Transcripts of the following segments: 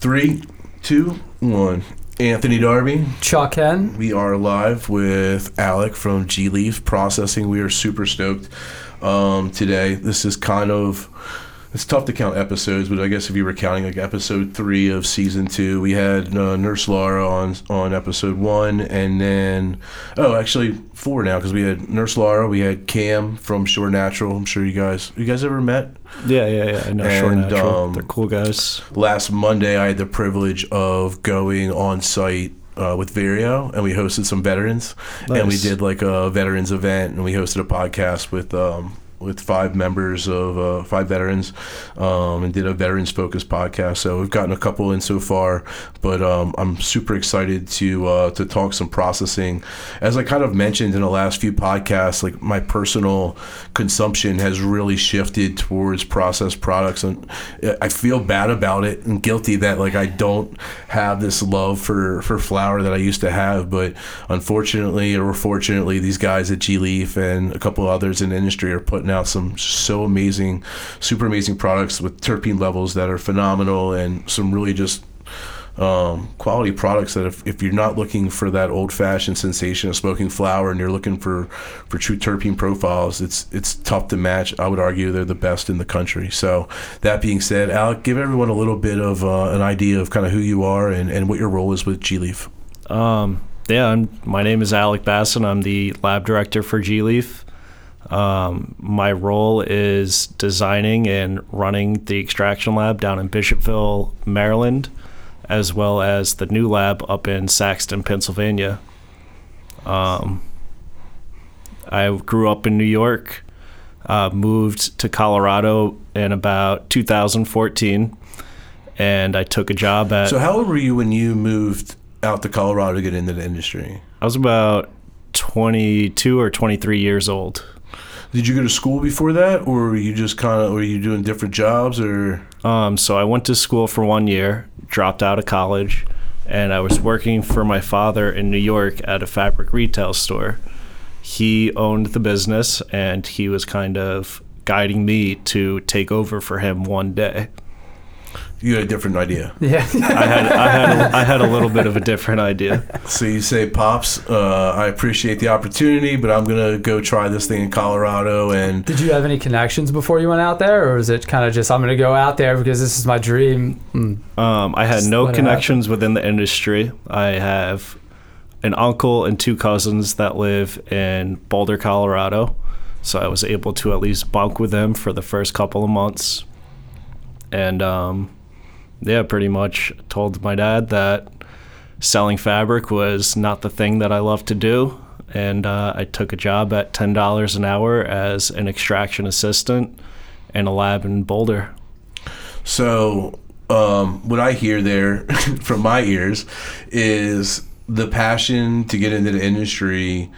Three, two, one. Anthony Darby. Chuck Hen. We are live with Alec from G Leaf Processing. We are super stoked um, today. This is kind of it's tough to count episodes, but I guess if you were counting like episode three of season two, we had uh, Nurse Laura on on episode one, and then oh, actually four now because we had Nurse Laura, we had Cam from Shore Natural. I'm sure you guys you guys ever met. Yeah, yeah, yeah. I know Shore And, Natural. um, They're cool guys. Last Monday, I had the privilege of going on site. Uh, with Vario, and we hosted some veterans, and we did like a veterans event, and we hosted a podcast with um, with five members of uh, five veterans, um, and did a veterans focused podcast. So we've gotten a couple in so far, but um, I'm super excited to uh, to talk some processing. As I kind of mentioned in the last few podcasts, like my personal consumption has really shifted towards processed products, and I feel bad about it and guilty that like I don't have this love for for flour that I used to have. But unfortunately or fortunately, these guys at G Leaf and a couple others in the industry are putting out some so amazing, super amazing products with terpene levels that are phenomenal and some really just um, quality products that if, if you're not looking for that old fashioned sensation of smoking flower and you're looking for, for true terpene profiles, it's it's tough to match. I would argue they're the best in the country. So that being said, Alec, give everyone a little bit of uh, an idea of kind of who you are and, and what your role is with G Leaf. Um, yeah, I'm, my name is Alec Bassen. I'm the lab director for G Leaf. Um, my role is designing and running the extraction lab down in Bishopville, Maryland, as well as the new lab up in Saxton, Pennsylvania. Um, I grew up in New York, uh, moved to Colorado in about 2014, and I took a job at. So how old were you when you moved out to Colorado to get into the industry? I was about 22 or 23 years old. Did you go to school before that, or were you just kind of, were you doing different jobs, or? Um, so I went to school for one year, dropped out of college, and I was working for my father in New York at a fabric retail store. He owned the business, and he was kind of guiding me to take over for him one day. You had a different idea. Yeah. I had I had a, I had a little bit of a different idea. So you say, pops, uh, I appreciate the opportunity, but I'm gonna go try this thing in Colorado, and Did you have any connections before you went out there, or was it kind of just I'm going to go out there because this is my dream? Mm. Um, I had Just no connections within the industry. I have an uncle and two cousins that live in Boulder, Colorado. So I was able to at least bunk with them for the first couple of months. And um, yeah, pretty much told my dad that selling fabric was not the thing that I love to do. And uh, I took a job at $10 an hour as an extraction assistant in a lab in Boulder. So, um, what I hear there from my ears is the passion to get into the industry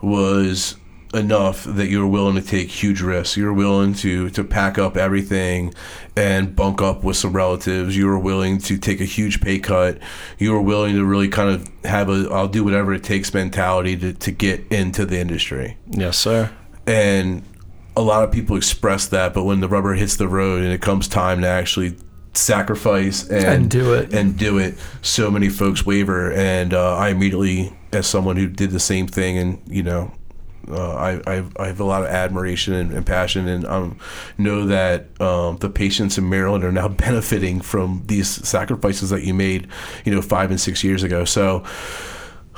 was enough that you're willing to take huge risks. You're willing to to pack up everything and bunk up with some relatives. You were willing to take a huge pay cut. You were willing to really kind of have a I'll do whatever it takes mentality to, to get into the industry Yes, sir. and a lot of people express that but when the rubber hits the road and it comes time to actually sacrifice and, And do it. and do it so many folks waver and uh, i immediately as someone who did the same thing and you know uh, I, I, I have a lot of admiration and, and passion and um, know that um, the patients in Maryland are now benefiting from these sacrifices that you made, you know, five and six years ago. So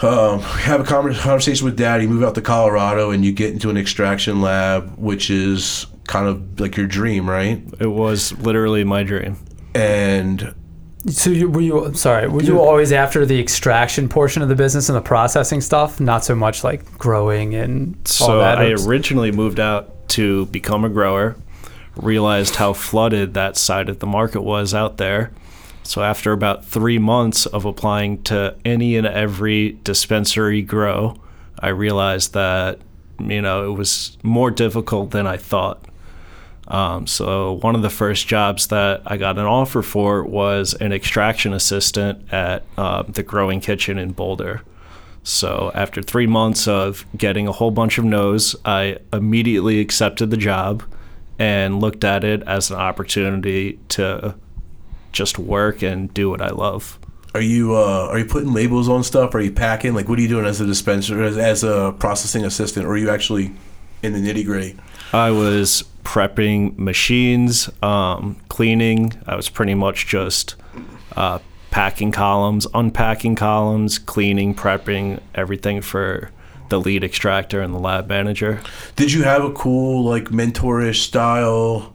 um, have a conversation with dad. You move out to Colorado and you get into an extraction lab, which is kind of like your dream, right? It was literally my dream. And So you, were you sorry? Were you always after the extraction portion of the business and the processing stuff, not so much like growing and all So? I Or- originally moved out to become a grower, realized how flooded that side of the market was out there. So after about three months of applying to any and every dispensary grow, I realized that you know it was more difficult than I thought. Um, so one of the first jobs that I got an offer for was an extraction assistant at uh, the Growing Kitchen in Boulder. So after three months of getting a whole bunch of no's, I immediately accepted the job and looked at it as an opportunity to just work and do what I love. Are you uh, are you putting labels on stuff? Are you packing? Like, what are you doing as a dispenser, as, as a processing assistant, or are you actually in the nitty gritty? I was prepping machines, um, cleaning. I was pretty much just uh, packing columns, unpacking columns, cleaning, prepping, everything for the lead extractor and the lab manager. Did you have a cool like mentorish style?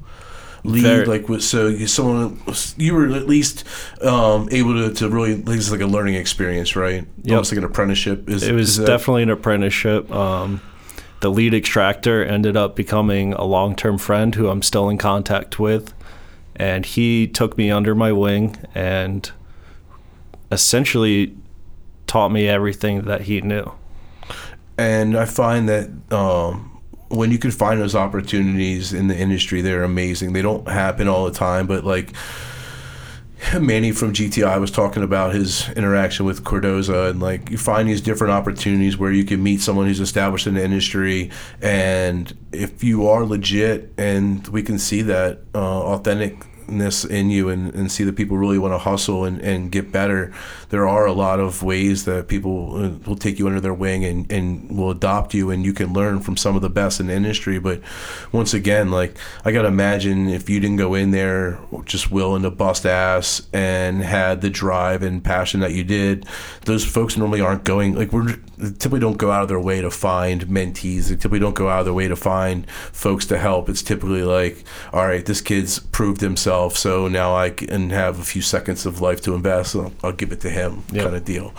lead Very- like with so you someone you were at least um, able to, to really like, it's like a learning experience right Yep. almost like an apprenticeship is It was is definitely an apprenticeship. Um, the lead extractor ended up becoming a long term friend who I'm still in contact with. And he took me under my wing and essentially taught me everything that he knew. and I find that um, when you can find those opportunities in the industry, they're amazing. They don't happen all the time, but like Manny from GTI was talking about his interaction with Cordoza, and like you find these different opportunities where you can meet someone who's established in the industry, and if you are legit, and we can see that uh, authenticness in you, and, and see that people really want to hustle and, and get better, there are a lot of ways that people uh, will take you under their wing and, and will adopt you, and you can learn from some of the best in the industry. But once again, like I gotta imagine if you didn't go in there just willing to bust ass and had the drive and passion that you did, those folks normally aren't going like we're typically don't go out of their way to find mentees. They typically don't go out of their way to find folks to help. It's typically like, all right, this kid's proved himself, so now I can have a few seconds of life to invest. So I'll give it to him, Yep. kind of deal.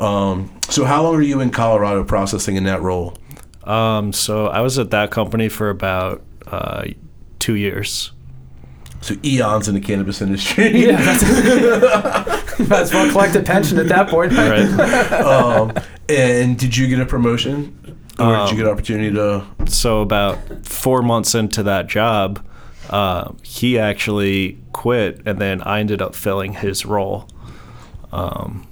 Um, so how long are you in Colorado processing in that role? Um, so I was at that company for about uh, two years. So eons in the cannabis industry. Yeah, that's, might as well collect a pension at that point. Right. um, and did you get a promotion, or did you Um, get an opportunity to? so about four months into that job, uh, he actually quit, and then I ended up filling his role. Um,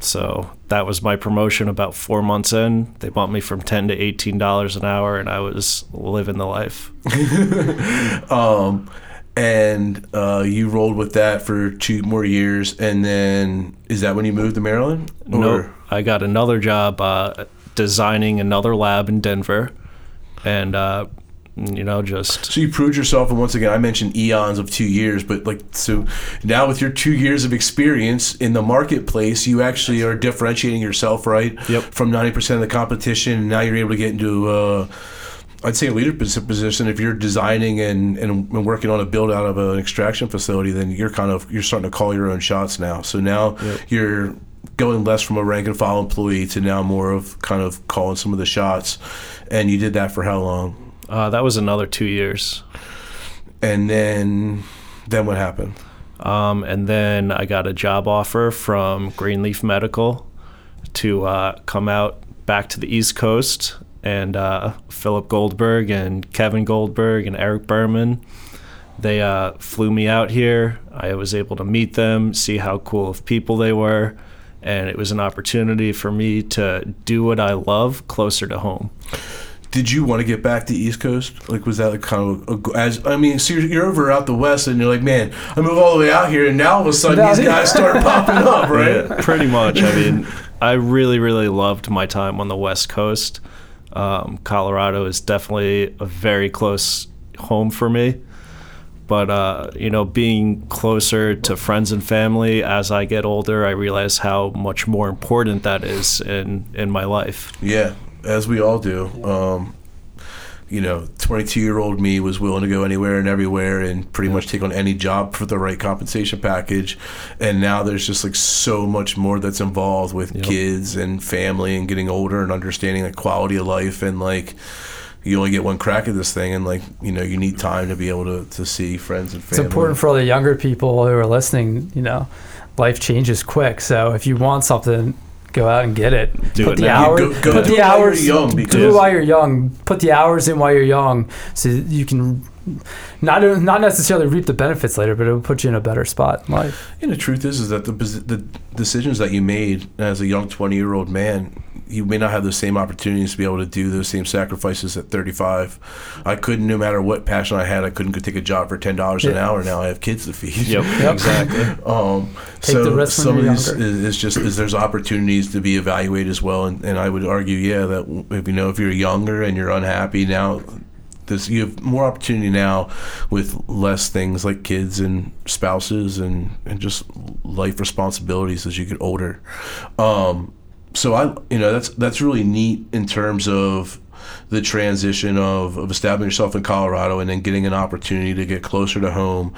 so that was my promotion. About four months in, they bumped me from ten to eighteen dollars an hour, and I was living the life. Um, and uh, you rolled with that for two more years, and then is that when you moved to Maryland? No, I got another job uh, designing another lab in Denver, and uh, you know just So you proved yourself, and once again, I mentioned eons of two years, but like so now with your two years of experience in the marketplace, you actually are differentiating yourself, right? Yep. From ninety percent of the competition, and now you're able to get into. Uh, I'd say a leadership position. If you're designing and, and, and working on a build out of an extraction facility, then you're kind of you're starting to call your own shots now. So now Yep. you're going less from a rank and file employee to now more of kind of calling some of the shots. And you did that for how long? Uh, that was another two years. And then then what happened? Um, and then I got a job offer from Green Leaf Medical to uh, come out back to the East Coast. And uh, Philip Goldberg and Kevin Goldberg and Eric Berman, they uh, flew me out here. I was able to meet them, see how cool of people they were. And it was an opportunity for me to do what I love closer to home. Did you want to get back to East Coast? Like, was that like kind of a, as I mean, so you're, you're over out the West, and you're like, man, I move all the way out here, and now all of a sudden these guys start popping up, right? Yeah, pretty much. I mean, I really, really loved my time on the West Coast. Um, Colorado is definitely a very close home for me. But, uh, you know, being closer to friends and family as I get older, I realize how much more important that is in, in my life. Yeah, as we all do. Um, you know, 22 year old me was willing to go anywhere and everywhere and pretty much take on any job for the right compensation package. And now there's just like so much more that's involved with Yep. kids and family and getting older and understanding the quality of life and like. You only get one crack at this thing, and like you know, you need time to be able to, to see friends and family. It's important for all the younger people who are listening. You know, life changes quick. So if you want something, go out and get it. Do put it the now. hours. Go- go put the it while you're hours. young, do it while you're young. Put the hours in while you're young, so you can not not necessarily reap the benefits later, but it will put you in a better spot in life. And the truth is, is that the the decisions that you made as a young twenty year old man, you may not have the same opportunities to be able to do those same sacrifices at 35. I couldn't, no matter what passion I had, I couldn't go take a job for ten dollars an Yeah. hour. Now I have kids to feed. Yep, Yep. exactly. Um, Take so the risk some of these is, is just is there's opportunities to be evaluated as well, and, and I would argue, yeah, that if you know if you're younger and you're unhappy now, this you have more opportunity now with less things like kids and spouses and and just life responsibilities as you get older. Um, so I, you know, that's that's really neat in terms of the transition of, of establishing yourself in Colorado and then getting an opportunity to get closer to home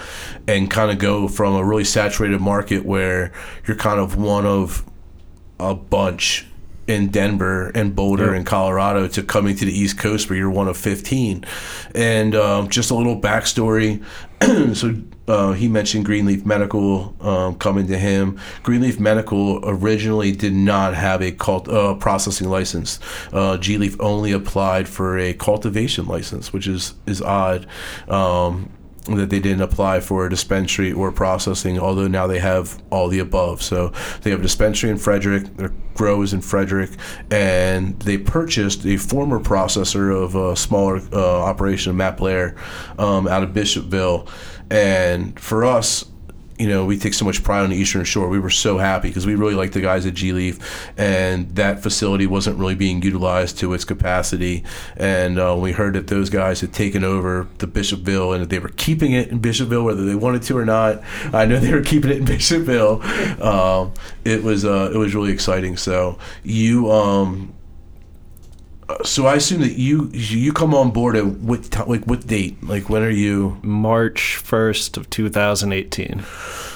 and kind of go from a really saturated market where you're kind of one of a bunch in Denver and Boulder Yep. and Colorado to coming to the East Coast where you're one of 15. And um, just a little backstory. so uh, he mentioned Green Leaf Medical um, coming to him. Green Leaf Medical originally did not have a cult, uh, processing license. Uh, G Leaf only applied for a cultivation license, which is is odd. Um, that they didn't apply for a dispensary or processing, although now they have all the above. So they have a dispensary in Frederick, their grow is in Frederick, and they purchased a former processor of a smaller uh, operation, Matt Blair, um, out of Bishopville. And for us, you know, we take so much pride on the Eastern Shore. We were so happy because we really liked the guys at G Leaf, and that facility wasn't really being utilized to its capacity. And uh, we heard that those guys had taken over the Bishopville and that they were keeping it in Bishopville, whether they wanted to or not, I know they were keeping it in Bishopville. Um, it was uh, it was really exciting. So you. Um, so I assume that you you come on board at what like what date? Like when are you? March 1st of 2018.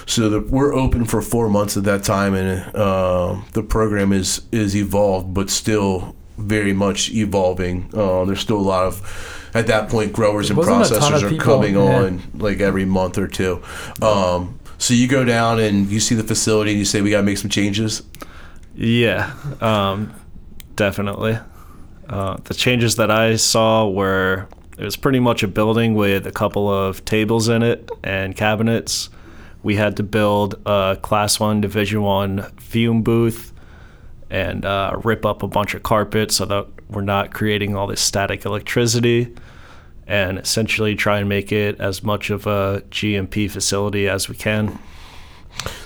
So the, we're open for four months at that time, and uh, the program is is evolved, but still very much evolving. Uh, there's still a lot of at that point growers and Wasn't a ton processors are people, coming yeah. on like every month or two. Um, so you go down and you see the facility and you say we got to make some changes. Yeah, um, definitely. Uh, the changes that I saw were it was pretty much a building with a couple of tables in it and cabinets. We had to build a class one, division one fume booth and uh, rip up a bunch of carpet so that we're not creating all this static electricity and essentially try and make it as much of a GMP facility as we can.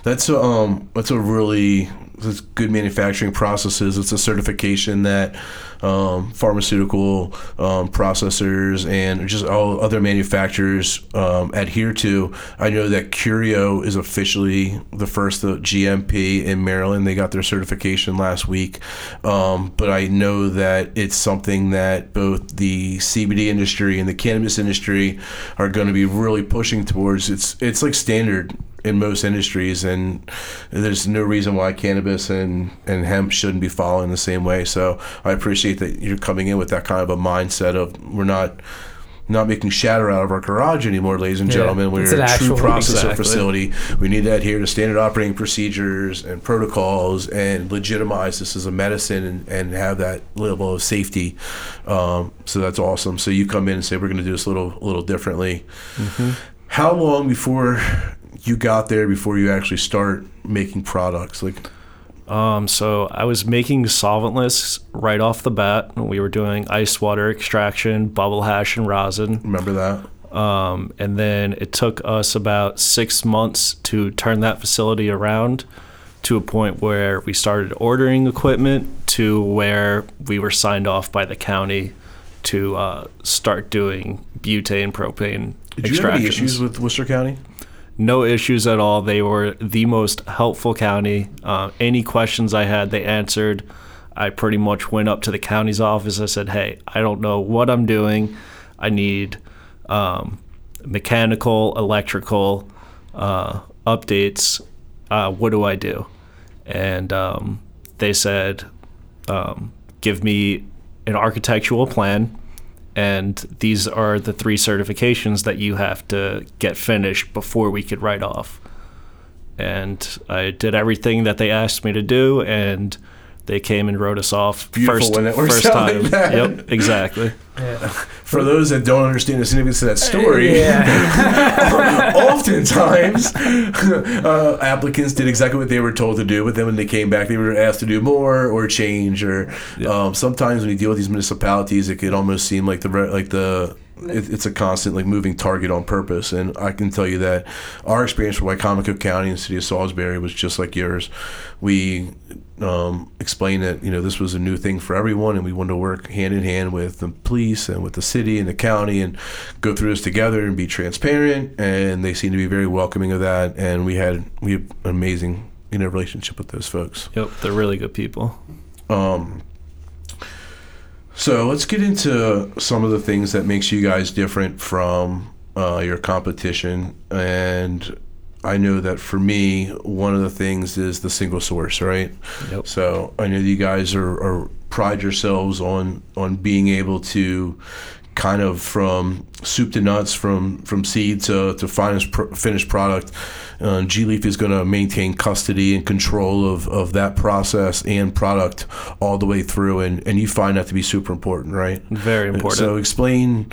That's a, um that's a really that's good manufacturing processes. It's a certification that um, pharmaceutical um, processors and just all other manufacturers um, adhere to. I know that Curio is officially the first GMP in Maryland. They got their certification last week, um, but I know that it's something that both the CBD industry and the cannabis industry are going to be really pushing towards. It's it's like standard in most industries, and there's no reason why cannabis and, and hemp shouldn't be following the same way. So I appreciate that you're coming in with that kind of a mindset of we're not not making shatter out of our garage anymore, ladies and Yeah, gentlemen. We're an a true processor Exactly. facility. We need that here to standard operating procedures and protocols and legitimize this as a medicine and, and have that level of safety. Um, so that's awesome. So you come in and say we're going to do this a little a little differently. How long before you got there before you actually start making products? Like Um, so I was making solventless right off the bat. We were doing ice water extraction, bubble hash, and rosin. remember that? Um, and then it took us about six months to turn that facility around to a point where we started ordering equipment to where we were signed off by the county to uh, start doing butane propane Did you have any issues with Worcester County? No issues at all. They were the most helpful county. Uh, any questions I had, they answered. I pretty much went up to the county's office. I said, "Hey, I don't know what I'm doing. I need um, mechanical, electrical uh, updates. Uh, what do I do?" And um, they said, um, "Give me an architectural plan." And these are the three certifications that you have to get finished before we could write off. And I did everything that they asked me to do, and They came and wrote us off Beautiful first, when it first time. like that. Yep, exactly. Yeah. For those that don't understand the significance of that story, Yeah. oftentimes uh, applicants did exactly what they were told to do, but then when they came back, they were asked to do more or change. Or um, sometimes when you deal with these municipalities, it could almost seem like the like the it, it's a constant like moving target on purpose. And I can tell you that our experience with Wicomico County and the city of Salisbury was just like yours. We um, explained that you know this was a new thing for everyone, and we wanted to work hand in hand with the police and with the city and the county, and go through this together and be transparent. And they seemed to be very welcoming of that, and we had we had an amazing you know relationship with those folks. Yep, they're really good people. Um, so let's get into some of the things that makes you guys different from uh, your competition. And I know that for me, one of the things is the single source, right? Yep. So I know you guys are, are pride yourselves on on being able to kind of from soup to nuts, from from seed to to pr- finished product. Uh, G Leaf is going to maintain custody and control of, of that process and product all the way through, and, and you find that to be super important, right? Very important. So explain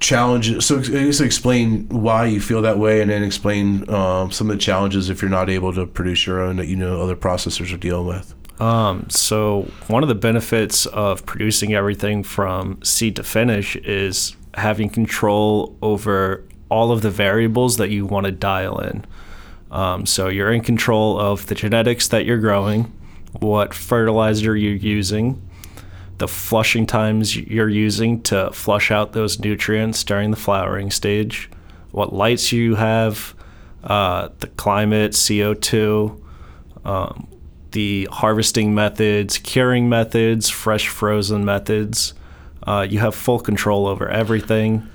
challenges. So guess explain why you feel that way, and then explain um, some of the challenges if you're not able to produce your own that you know other processors are dealing with. Um, so one of the benefits of producing everything from seed to finish is having control over all of the variables that you want to dial in. Um, so you're in control of the genetics that you're growing, what fertilizer you're using, the flushing times you're using to flush out those nutrients during the flowering stage, what lights you have, uh, the climate, CO2, um, the harvesting methods, curing methods, fresh frozen methods. Uh, you have full control over everything.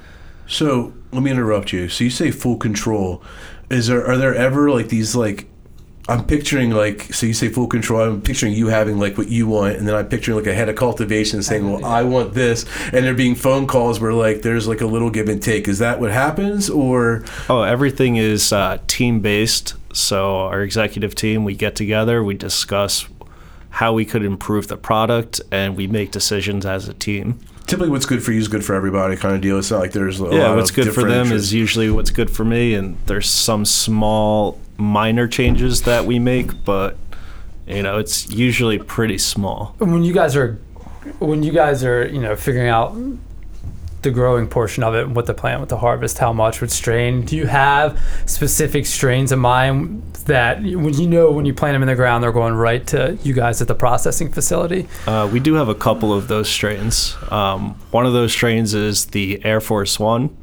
So let me interrupt you. So you say full control. Is there are there ever like these like I'm picturing like so you say full control. I'm picturing you having like what you want, and then I'm picturing like a head of cultivation saying, "Well, I want this," and there being phone calls where like there's like a little give and take. Is that what happens, or Oh, everything is uh, team based. So our executive team, we get together, we discuss how we could improve the product, and we make decisions as a team. Typically what's good for you is good for everybody kind of deal? It's not like there's a yeah, lot what's of good for different them interests. is usually what's good for me, and there's some small minor changes that we make, but you know, it's usually pretty small. when you guys are when you guys are you know figuring out the growing portion of it and what the plant what the harvest how much what strain do you have specific strains in mind that when you know when you plant them in the ground they're going right to you guys at the processing facility Uh, we do have a couple of those strains. Um, one of those strains is the Air Force One.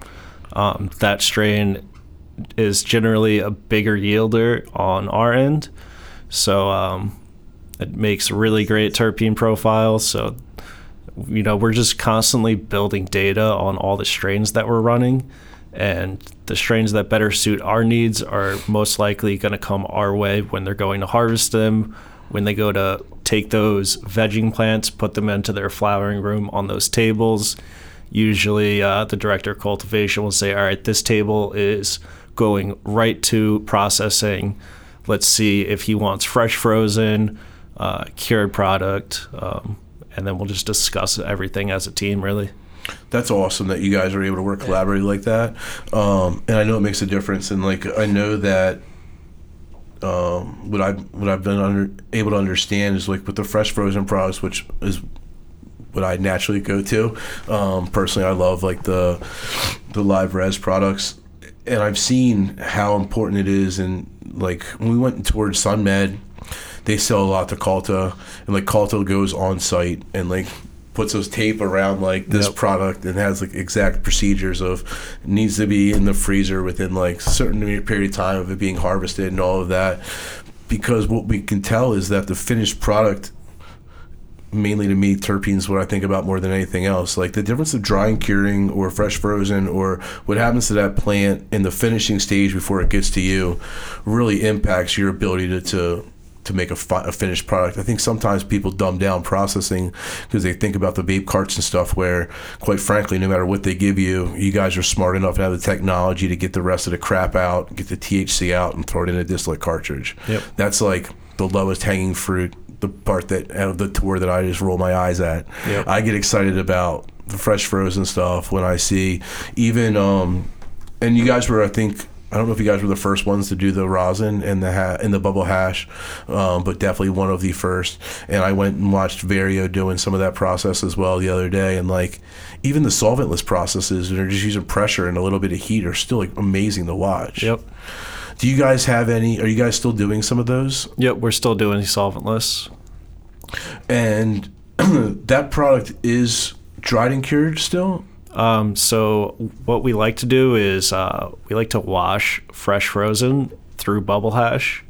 Um, that strain is generally a bigger yielder on our end, so um, it makes really great terpene profiles. So, you know, we're just constantly building data on all the strains that we're running, and the strains that better suit our needs are most likely going to come our way when they're going to harvest them, when they go to take those vegging plants, put them into their flowering room on those tables. Usually, uh, the director of cultivation will say, All right, this table is going right to processing. Let's see if he wants fresh frozen, uh, cured product, um, and then we'll just discuss everything as a team, really. that's awesome that you guys are able to work collaboratively like that. Um, and I know it makes a difference. And like I know that um, what I what I've been under, able to understand is like with the fresh frozen products, which is what I naturally go to. Um, personally, I love like the the live res products, and I've seen how important it is. And like when we went towards SunMed, they sell a lot to Culta, and like Culta goes on site and like puts those tape around like this Yep. product and has like exact procedures of needs to be in the freezer within like a certain period of time of it being harvested and all of that because what we can tell is that the finished product mainly to me terpenes what i think about more than anything else like the difference of drying curing or fresh frozen or what happens to that plant in the finishing stage before it gets to you really impacts your ability to, to to make a, fi- a finished product. I think sometimes people dumb down processing because they think about the vape carts and stuff. Where, quite frankly, no matter what they give you, you guys are smart enough to have the technology to get the rest of the crap out, get the THC out, and throw it in a distillate cartridge. Yep. That's like the lowest hanging fruit the part that of the tour that I just roll my eyes at. Yep. I get excited about the fresh frozen stuff when I see even um, and you guys were I think I don't know if you guys were the first ones to do the rosin and the ha- and the bubble hash, um, but definitely one of the first. And I went and watched Vario doing some of that process as well the other day, and like even the solventless processes, they're just using pressure and a little bit of heat are still like amazing to watch. Yep. Do you guys have any? Are you guys still doing some of those? Yep. We're still doing solventless. And that product is dried and cured still. Um, so what we like to do is uh, we like to wash fresh frozen through bubble hash,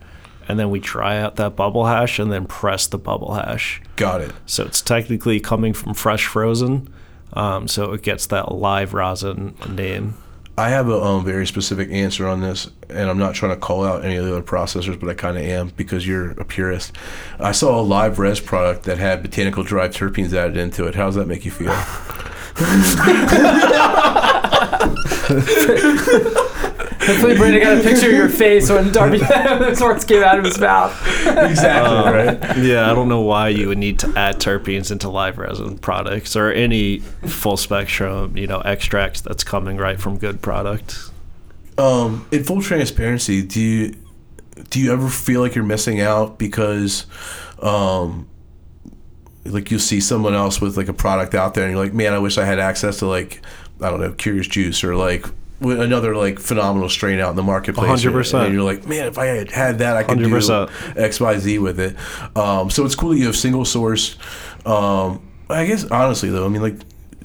and then we dry out that bubble hash and then press the bubble hash. Got it. So it's technically coming from fresh frozen, um, so it gets that live rosin name. I have a um, very specific answer on this, and I'm not trying to call out any of the other processors, but I kind of am because you're a purist. I saw a live res product that had botanical derived terpenes added into it. How does that make you feel? Hopefully, Brandon got a picture of your face when Darby those words came out of his mouth. exactly right. Yeah, I don't know why you would need to add terpenes into live resin products or any full spectrum, you know, extracts that's coming right from good product. Um, in full transparency, do you do you ever feel like you're missing out because, um, like you see someone else with like a product out there, and you're like, man, I wish I had access to like, I don't know, Curious Juice or like another like phenomenal strain out in the marketplace. 100%. And you're like, man, if I had had that, I could 100%. do X, Y, Z with it. Um, so it's cool that you have single source. Um, I guess honestly though, I mean like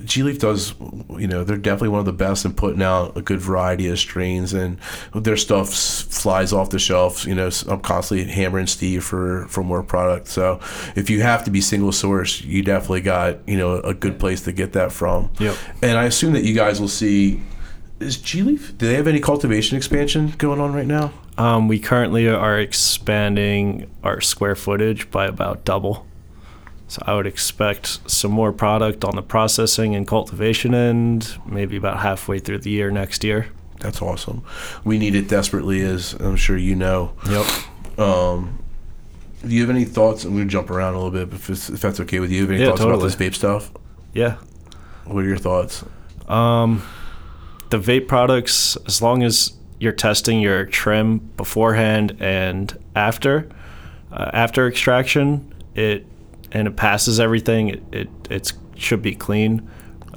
G Leaf does, you know, they're definitely one of the best in putting out a good variety of strains, and their stuff flies off the shelves. You know, I'm constantly hammering Steve for for more product. So if you have to be single source, you definitely got you know a good place to get that from. Yep. And I assume that you guys will see. Is G Leaf? Do they have any cultivation expansion going on right now? Um, we currently are expanding our square footage by about double. So I would expect some more product on the processing and cultivation end, maybe about halfway through the year next year. That's awesome. We need it desperately, as I'm sure you know. Yep. Um, do you have any thoughts? I'm going to jump around a little bit, if, it's, if that's okay with you. Have any Yeah, thoughts about this vape stuff? Yeah. What are your thoughts? Um, the vape products, as long as you're testing your trim beforehand and after, uh, after extraction, it and it passes everything. It it it's, should be clean.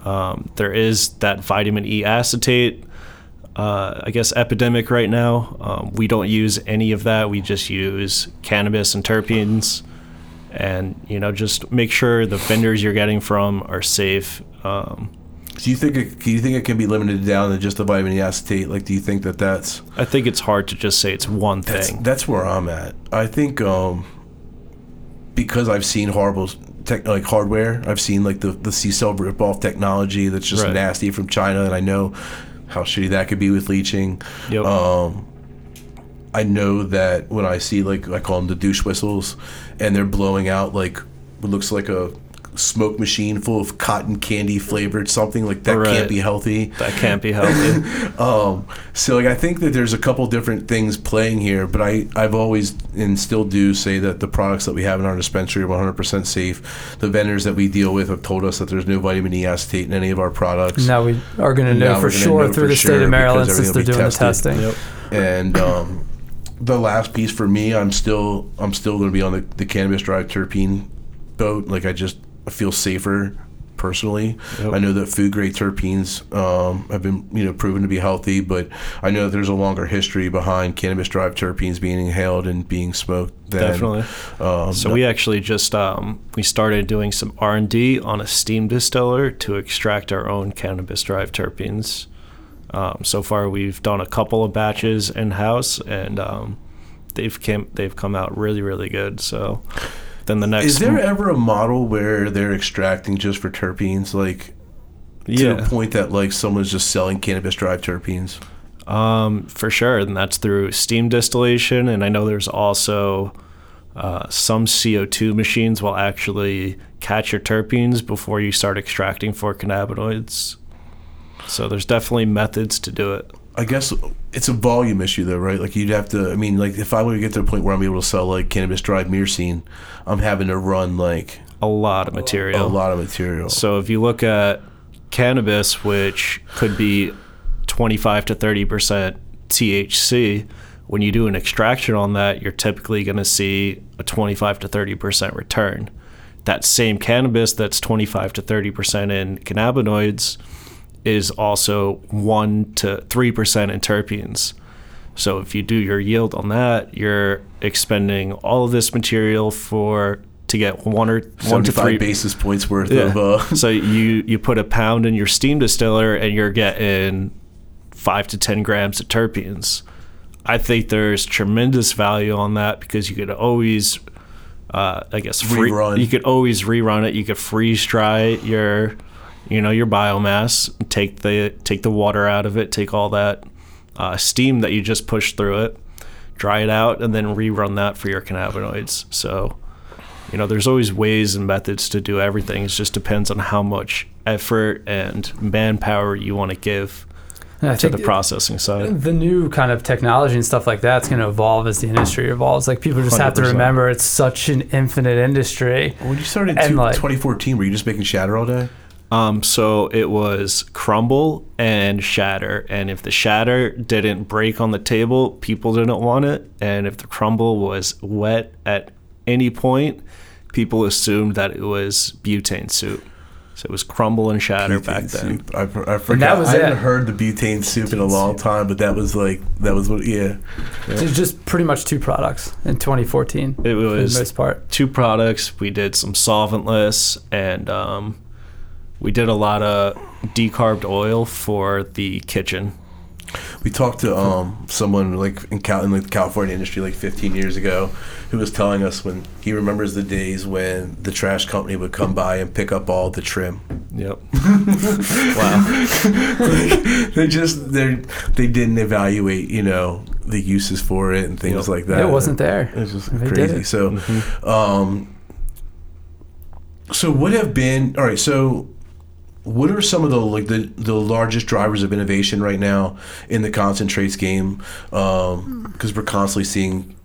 Um, there is that vitamin E acetate. Uh, I guess epidemic right now. Um, we don't use any of that. We just use cannabis and terpenes, and you know just make sure the vendors you're getting from are safe. Um, Do you think it, do you think it can be limited down to just the vitamin E acetate? Like, do you think that that's I think it's hard to just say it's one that's, thing. that's where I'm at? I think um, because I've seen horrible tech, like hardware, I've seen like the the CCELL rip off technology that's just Right. nasty from China, and I know how shitty that could be with leaching. Yep. Um, I know that when I see like I call them the douche whistles, and they're blowing out like what looks like a smoke machine full of cotton candy flavored something like that Right. can't be healthy. that can't be healthy. Um, so like I think that there's a couple different things playing here, but I I've always and still do say that the products that we have in our dispensary are 100% safe. The vendors that we deal with have told us that there's no vitamin E acetate in any of our products. Now we are going to know for sure know through for the sure state of Maryland since they're doing everything the will be tested. testing. yep. And um, the last piece for me, I'm still I'm still going to be on the, the cannabis drive terpene boat. Like I just feel safer personally. Yep. I know that food grade terpenes um, have been you know proven to be healthy, but I know that there's a longer history behind cannabis drive terpenes being inhaled and being smoked. Than, Definitely. Um, So we actually just um, we started doing some R and D on a steam distiller to extract our own cannabis derived terpenes. Um, so far, we've done a couple of batches in house, and um, they've came they've come out really really good. So then the next Is there ever a model where they're extracting just for terpenes, like to yeah the point that like someone's just selling cannabis drive terpenes? Um, for sure, and that's through steam distillation. And I know there's also uh, some CO2 machines will actually catch your terpenes before you start extracting for cannabinoids. So there's definitely methods to do it. I guess it's a volume issue though, right? Like you'd have to. I mean, like if I were to get to a point where I'm able to sell like cannabis dried myrcene, I'm having to run like A lot of material. a lot of material. So if you look at cannabis, which could be 25 to 30 percent THC, when you do an extraction on that, you're typically going to see a 25 to 30 percent return. That same cannabis that's 25 to 30 percent in cannabinoids is also one to three percent in terpenes. So if you do your yield on that, you're expending all of this material for to get one or one to three basis points worth yeah. of. Uh, so you you put a pound in your steam distiller and you're getting five to ten grams of terpenes. I think there's tremendous value on that because you could always, uh, I guess, free, Rerun. you could always rerun it. You could freeze dry your, you know, your biomass. Take the take the water out of it. Take all that uh, steam that you just pushed through it, dry it out, and then rerun that for your cannabinoids. So you know there's always ways and methods to do everything it just depends on how much effort and manpower you want to give And I to the processing side the new kind of technology and stuff like that's going to evolve as the industry evolves. Like people just have to remember it's such an infinite industry. when you started And, in like- 2014, were you just making shatter all day? Um, so it was crumble and shatter and if the shatter didn't break on the table people didn't want it and if the crumble was wet at any point people assumed that it was butane soup so it was crumble and shatter back Butane then soup. I, I forgot. was I haven't heard the butane soup in a long time, but that was like that was what. Yeah, It's just pretty much two products in 2014 it for the was most part. two products. We did some solventless, and um, we did a lot of decarbed oil for the kitchen. we talked to um someone like in, Cal- in the California industry like 15 years ago, who was telling us when he remembers the days when the trash company would come by and pick up all the trim. Yep. wow. they just they they didn't evaluate you know the uses for it and things Yep. like that. It wasn't there. It was just They did crazy. it. So, um, so what have been all right? So, what are some of the like the the largest drivers of innovation right now in the concentrates game? Because we're constantly seeing,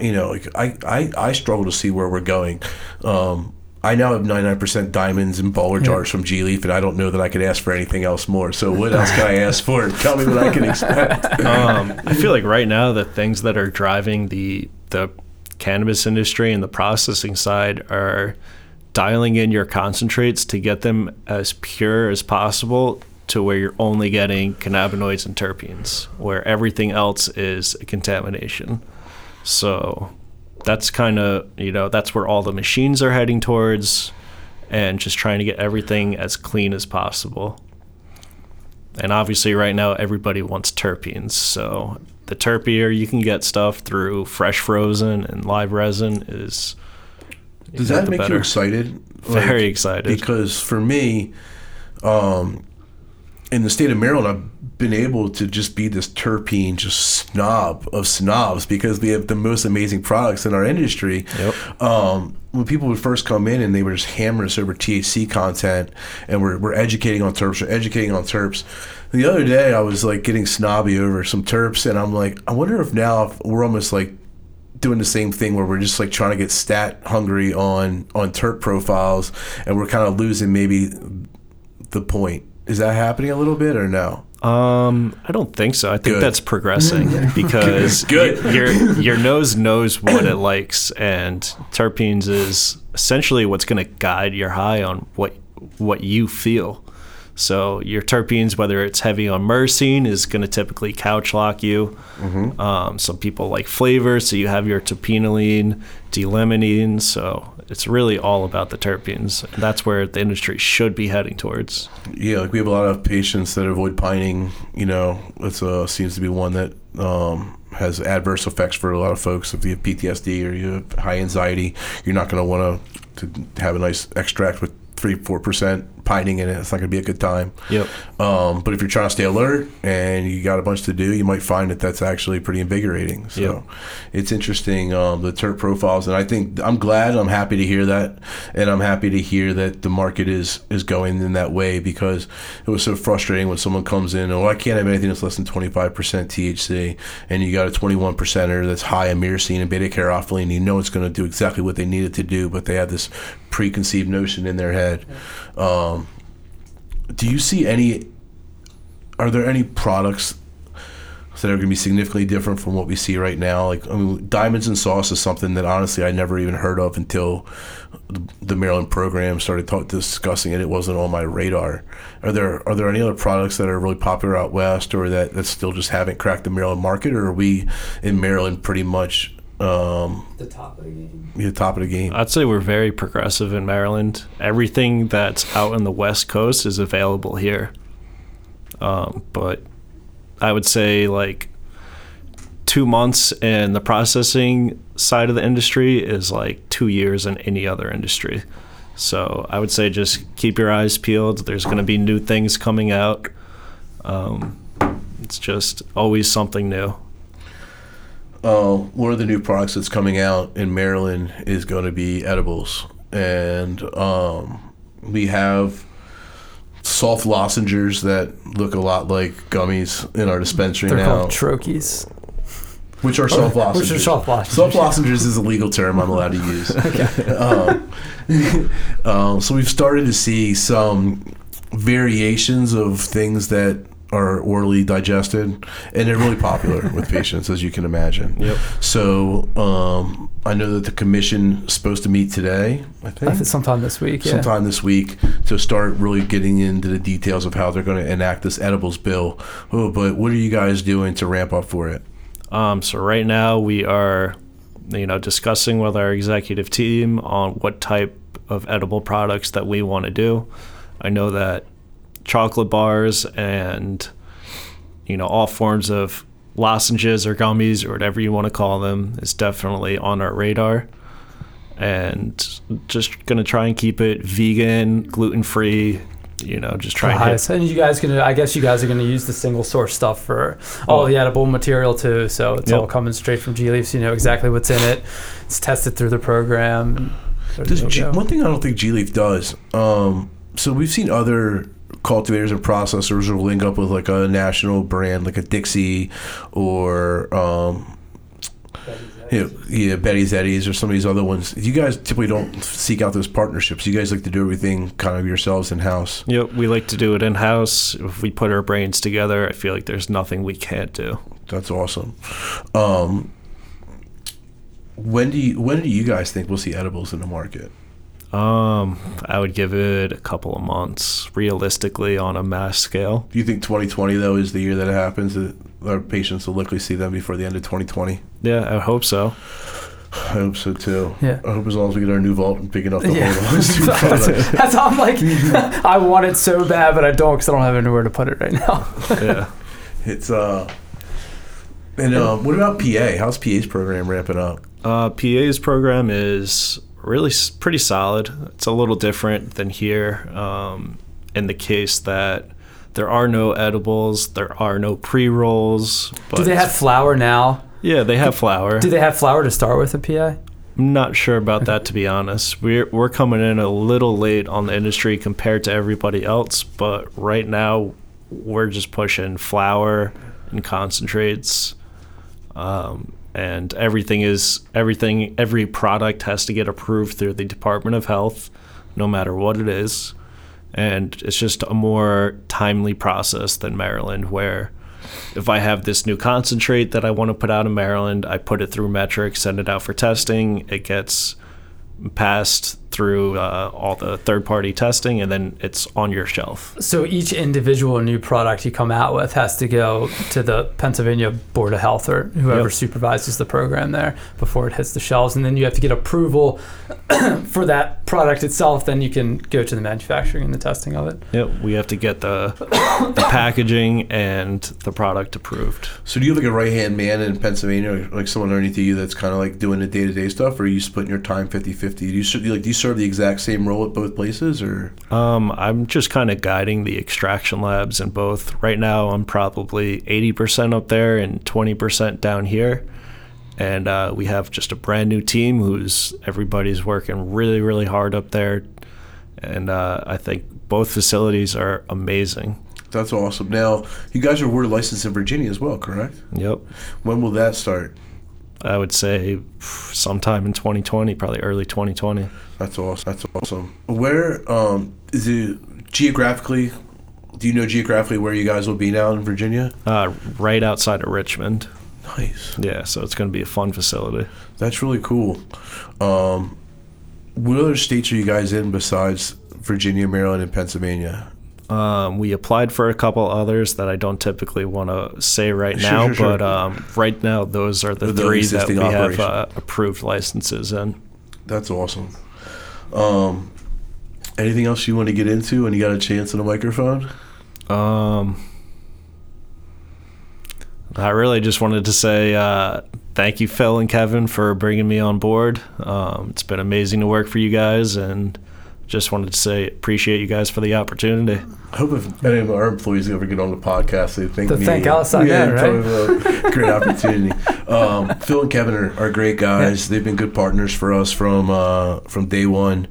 you know, like I, I I struggle to see where we're going. Um, I now have 99% diamonds and baller jars from G Leaf, and I don't know that I could ask for anything else more. So, what else can I ask for? Tell me what I can expect. Um, I feel like right now the things that are driving the the cannabis industry and the processing side are dialing in your concentrates to get them as pure as possible to where you're only getting cannabinoids and terpenes, where everything else is a contamination. So that's kind of, you know, that's where all the machines are heading towards and just trying to get everything as clean as possible. And obviously, right now, everybody wants terpenes. So the terpier you can get stuff through fresh frozen and live resin is. Does that make you better. excited? Very Like, excited. because for me, um, in the state of Maryland, I've been able to just be this terpene just snob of snobs because we have the most amazing products in our industry. Yep. Um, when people would first come in and they were just hammering us over THC content, and we're, we're educating on terps, we're educating on terps. The other day, I was like getting snobby over some terps, and I'm like, I wonder if now if we're almost like doing the same thing where we're just like trying to get stat hungry on on terp profiles and we're kind of losing maybe the point is that happening a little bit or no Um, I don't think so. I think Good. that's progressing because Good. y- your your nose knows what it likes, and terpenes is essentially what's going to guide your high on what what you feel. So your terpenes, whether it's heavy on myrcene, is going to typically couch lock you. Um, some people like flavor, so you have your terpinolene, d-limonene. So it's really all about the terpenes. And that's where the industry should be heading towards. yeah like we have a lot of patients that avoid pinene you know it uh seems to be one that um has adverse effects for a lot of folks if you have ptsd or you have high anxiety you're not going to want to to have a nice extract with three four percent pinene in it, it's not going to be a good time. Yep. Um, but if you're trying to stay alert and you got a bunch to do, you might find that that's actually pretty invigorating. So Yep. it's interesting um, the terp profiles, and I think I'm glad, I'm happy to hear that, and I'm happy to hear that the market is is going in that way because it was so frustrating when someone comes in, oh, I can't have anything that's less than 25% THC, and you got a 21 percenter that's high in myrcene and beta caryophyllene, and you know it's going to do exactly what they need it to do, but they have this preconceived notion in their head. Um, do you see any? Are there any products that are going to be significantly different from what we see right now? Like, I mean, diamonds and sauce is something that honestly I never even heard of until the Maryland program started talk, discussing it. It wasn't on my radar. Are there are there any other products that are really popular out west, or that, that still just haven't cracked the Maryland market, or are we in Maryland pretty much um, The top of the game. the top of the game? I'd say we're very progressive in Maryland. Everything that's out on the West Coast is available here. Um, but I would say like two months in the processing side of the industry is like two years in any other industry. So I would say just keep your eyes peeled. There's going to be new things coming out. Um, it's just always something new. Uh, one of the new products that's coming out in Maryland is going to be edibles, and um, we have soft lozenges that look a lot like gummies in our dispensary They're now, called troches. which are soft lozenges. Which are soft lozenges. Soft lozenges is a legal term I'm allowed to use. um, um, so we've started to see some variations of things that are orally digested, and they're really popular with patients, as you can imagine. Yep. So um, I know that the commission is supposed to meet today. I I think think sometime this week. Yeah. sometime this week to start really getting into the details of how they're going to enact this edibles bill. Oh, but what are you guys doing to ramp up for it? Um, so right now we are, you know, discussing with our executive team on what type of edible products that we want to do. I know that chocolate bars and you know all forms of lozenges or gummies or whatever you want to call them is definitely on our radar. And just gonna try and keep it vegan, gluten free. You know, just try and hit Nice. And you guys gonna? I guess you guys are gonna use the single source stuff for all Oh. the edible material too. So it's Yep. all coming straight from G Leaf. So you know exactly what's in it. It's tested through the program. Does G- one thing I don't think G Leaf does. Um, so we've seen other cultivators and processors will link up with like a national brand, like a Dixie, or um, you know, yeah, Betty's Eddies, or some of these other ones. You guys typically don't seek out those partnerships. You guys like to do everything kind of yourselves in house. Yep, we like to do it in house. If we put our brains together, I feel like there's nothing we can't do. That's awesome. Um, when do you when do you guys think we'll see edibles in the market? Um, I would give it a couple of months, realistically, on a mass scale. Do you think 2020 though is the year that it happens? That our patients will likely see them before the end of 2020. Yeah, I hope so. I hope so too. Yeah. I hope as long as we get our new vault and big enough to Yeah. hold those two that's, products. that's how I'm like. I want it so bad, but I don't because I don't have anywhere to put it right now. Yeah. It's uh. And uh, what about PA? How's PA's program ramping up? Uh, PA's program is really pretty solid. It's a little different than here um, in the case that there are no edibles, there are no pre rolls. Do they have flour now? Yeah, they have flour. Do they have flour to start with at PI? I'm not sure about that to be honest. We're we're coming in a little late on the industry compared to everybody else, but right now we're just pushing flour and concentrates. Um, and everything is everything every product has to get approved through the Department of Health no matter what it is. And it's just a more timely process than Maryland where if I have this new concentrate that I want to put out in Maryland, I put it through Metrc, send it out for testing. It gets passed through uh, all the third party testing, and then it's on your shelf. So each individual new product you come out with has to go to the Pennsylvania Board of Health or whoever Yep. supervises the program there before it hits the shelves, and then you have to get approval for that product itself, then you can go to the manufacturing and the testing of it. Yep, we have to get the the packaging and the product approved. So do you have like a right hand man in Pennsylvania, or like someone underneath you that's kind of like doing the day to day stuff, or are you splitting your time 50-50? Do you, ser- do you like do you serve the exact same role at both places, or Um, I'm just kind of guiding the extraction labs in both. Right now, I'm probably 80% up there and 20% down here. And uh, we have just a brand new team who's everybody's working really, really hard up there. And uh, I think both facilities are amazing. that's awesome. Now you guys are were licensed in Virginia as well, correct? Yep. When will that start? I would say sometime in 2020, probably early 2020. That's awesome. That's awesome. Where um, is it geographically? Do you know geographically where you guys will be now in Virginia? Uh, right outside of Richmond. Nice. Yeah, so it's going to be a fun facility. That's really cool. Um, what other states are you guys in besides Virginia, Maryland, and Pennsylvania? Um, we applied for a couple others that I don't typically want to say right Sure, now, sure, sure. but um, right now those are the The three that we have uh, approved licenses in. That's awesome. Um, anything else you want to get into when you got a chance on a microphone? Um, I really just wanted to say uh, thank you, Phil and Kevin, for bringing me on board. Um, it's been amazing to work for you guys, and just wanted to say appreciate you guys for the opportunity. I hope if any of our employees ever get on the podcast, they thank To me. thank us on yeah, that, right? a great opportunity. Um, Phil and Kevin are, are great guys. They've been good partners for us from uh, from day one,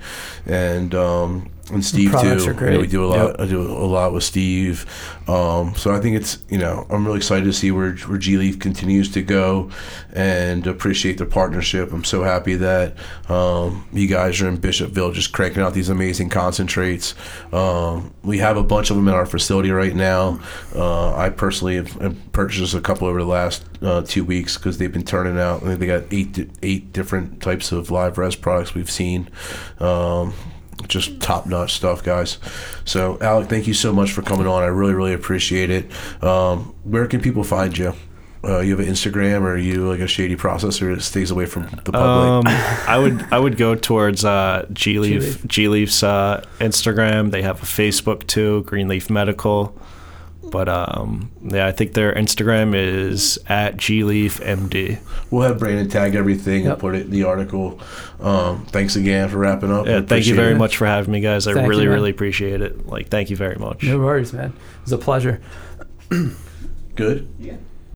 and um, and Steve too. products are You know, we do a lot. I do a lot with Steve. Um, so I think it's you know I'm really excited to see where where G Leaf continues to go, and appreciate the partnership. I'm so happy that um, you guys are in Bishopville just cranking out these amazing concentrates. Um, we have a bunch of them in our facility right now. Uh, I personally have, have purchased a couple over the last uh, two weeks because they've been turning out. I think they got eight eight different types of live res products we've seen. Just top notch stuff, guys. So, Alec, thank you so much for coming on. I really, really appreciate it. Um, where can people find you? Uh, you have an Instagram, or are you like a shady processor that stays away from the public? Um, I would I would go towards uh, G Leaf G-Leaf. G Leaf's uh, Instagram. They have a Facebook too, Green Leaf Medical. But um, yeah, I think their Instagram is at GLeafMD. We'll have Brandon tag everything Yep. and put it in the article. Um, thanks again for wrapping up. Yeah, thank you very it. much for having me, guys. I Thank you, really man. really appreciate it. Like, thank you very much. No worries, man. It was a pleasure. Good. Yeah.